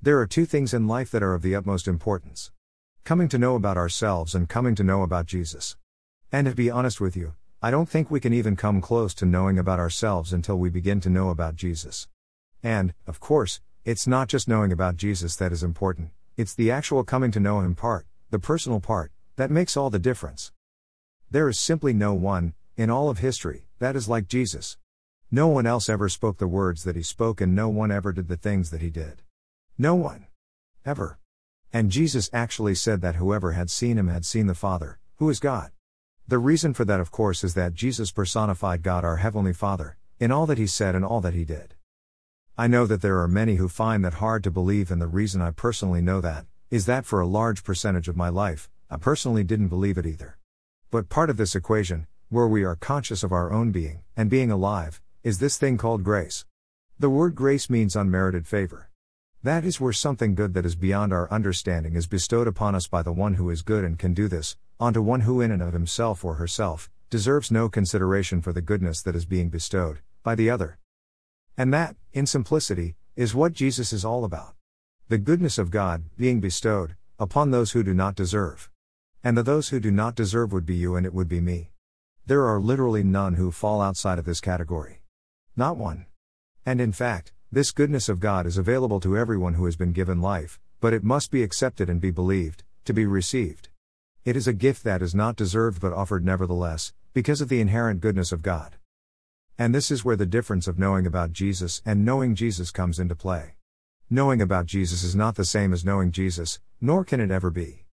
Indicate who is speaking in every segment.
Speaker 1: There are two things in life that are of the utmost importance coming to know about ourselves and coming to know about Jesus. And to be honest with you, I don't think we can even come close to knowing about ourselves until we begin to know about Jesus. And, of course, it's not just knowing about Jesus that is important, it's the actual coming to know Him part, the personal part, that makes all the difference. There is simply no one, in all of history, that is like Jesus. No one else ever spoke the words that He spoke, and no one ever did the things that He did. No one. Ever. And Jesus actually said that whoever had seen Him had seen the Father, who is God. The reason for that, of course, is that Jesus personified God our Heavenly Father, in all that He said and all that He did. I know that there are many who find that hard to believe, and the reason I personally know that is that for a large percentage of my life, I personally didn't believe it either. But part of this equation, where we are conscious of our own being, and being alive, is this thing called grace. The word grace means unmerited favor. That is where something good that is beyond our understanding is bestowed upon us by the one who is good and can do this, onto one who in and of himself or herself, deserves no consideration for the goodness that is being bestowed, by the other. And that, in simplicity, is what Jesus is all about. The goodness of God, being bestowed, upon those who do not deserve. And the those who do not deserve would be you and it would be me. There are literally none who fall outside of this category. Not one. And in fact, this goodness of God is available to everyone who has been given life, but it must be accepted and be believed, to be received. It is a gift that is not deserved but offered nevertheless, because of the inherent goodness of God. And this is where the difference of knowing about Jesus and knowing Jesus comes into play. Knowing about Jesus is not the same as knowing Jesus, nor can it ever be.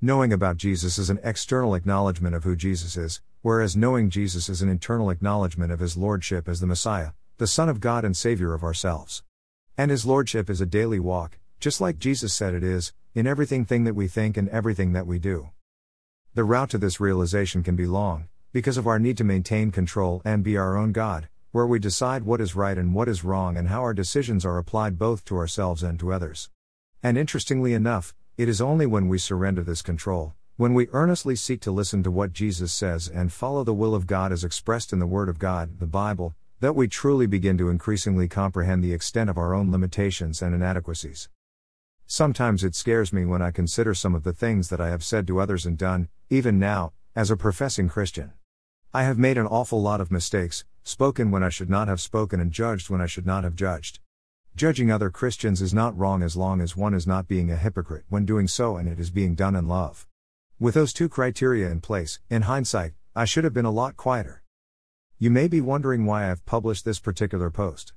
Speaker 1: Knowing about Jesus is an external acknowledgement of who Jesus is, whereas knowing Jesus is an internal acknowledgement of his lordship as the Messiah, the Son of God and Savior of ourselves. And his lordship is a daily walk, just like Jesus said it is, in everything thing that we think and everything that we do. The route to this realization can be long, because of our need to maintain control and be our own God, where we decide what is right and what is wrong and how our decisions are applied both to ourselves and to others. And interestingly enough, it is only when we surrender this control, when we earnestly seek to listen to what Jesus says and follow the will of God as expressed in the Word of God, the Bible, that we truly begin to increasingly comprehend the extent of our own limitations and inadequacies. Sometimes it scares me when I consider some of the things that I have said to others and done, even now, as a professing Christian. I have made an awful lot of mistakes, spoken when I should not have spoken, and judged when I should not have judged. Judging other Christians is not wrong as long as one is not being a hypocrite when doing so and it is being done in love. With those two criteria in place, in hindsight, I should have been a lot quieter. You may be wondering why I've published this particular post.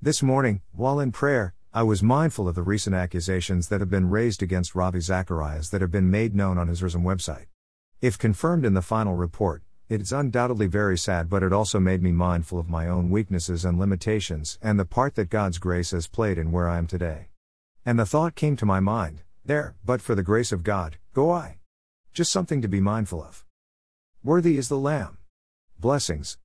Speaker 1: This morning, while in prayer, I was mindful of the recent accusations that have been raised against Ravi Zacharias that have been made known on his RZIM website. If confirmed in the final report, it's undoubtedly very sad, but it also made me mindful of my own weaknesses and limitations and the part that God's grace has played in where I am today. And the thought came to my mind there, but for the grace of God, go I. Just something to be mindful of. Worthy is the Lamb. Blessings,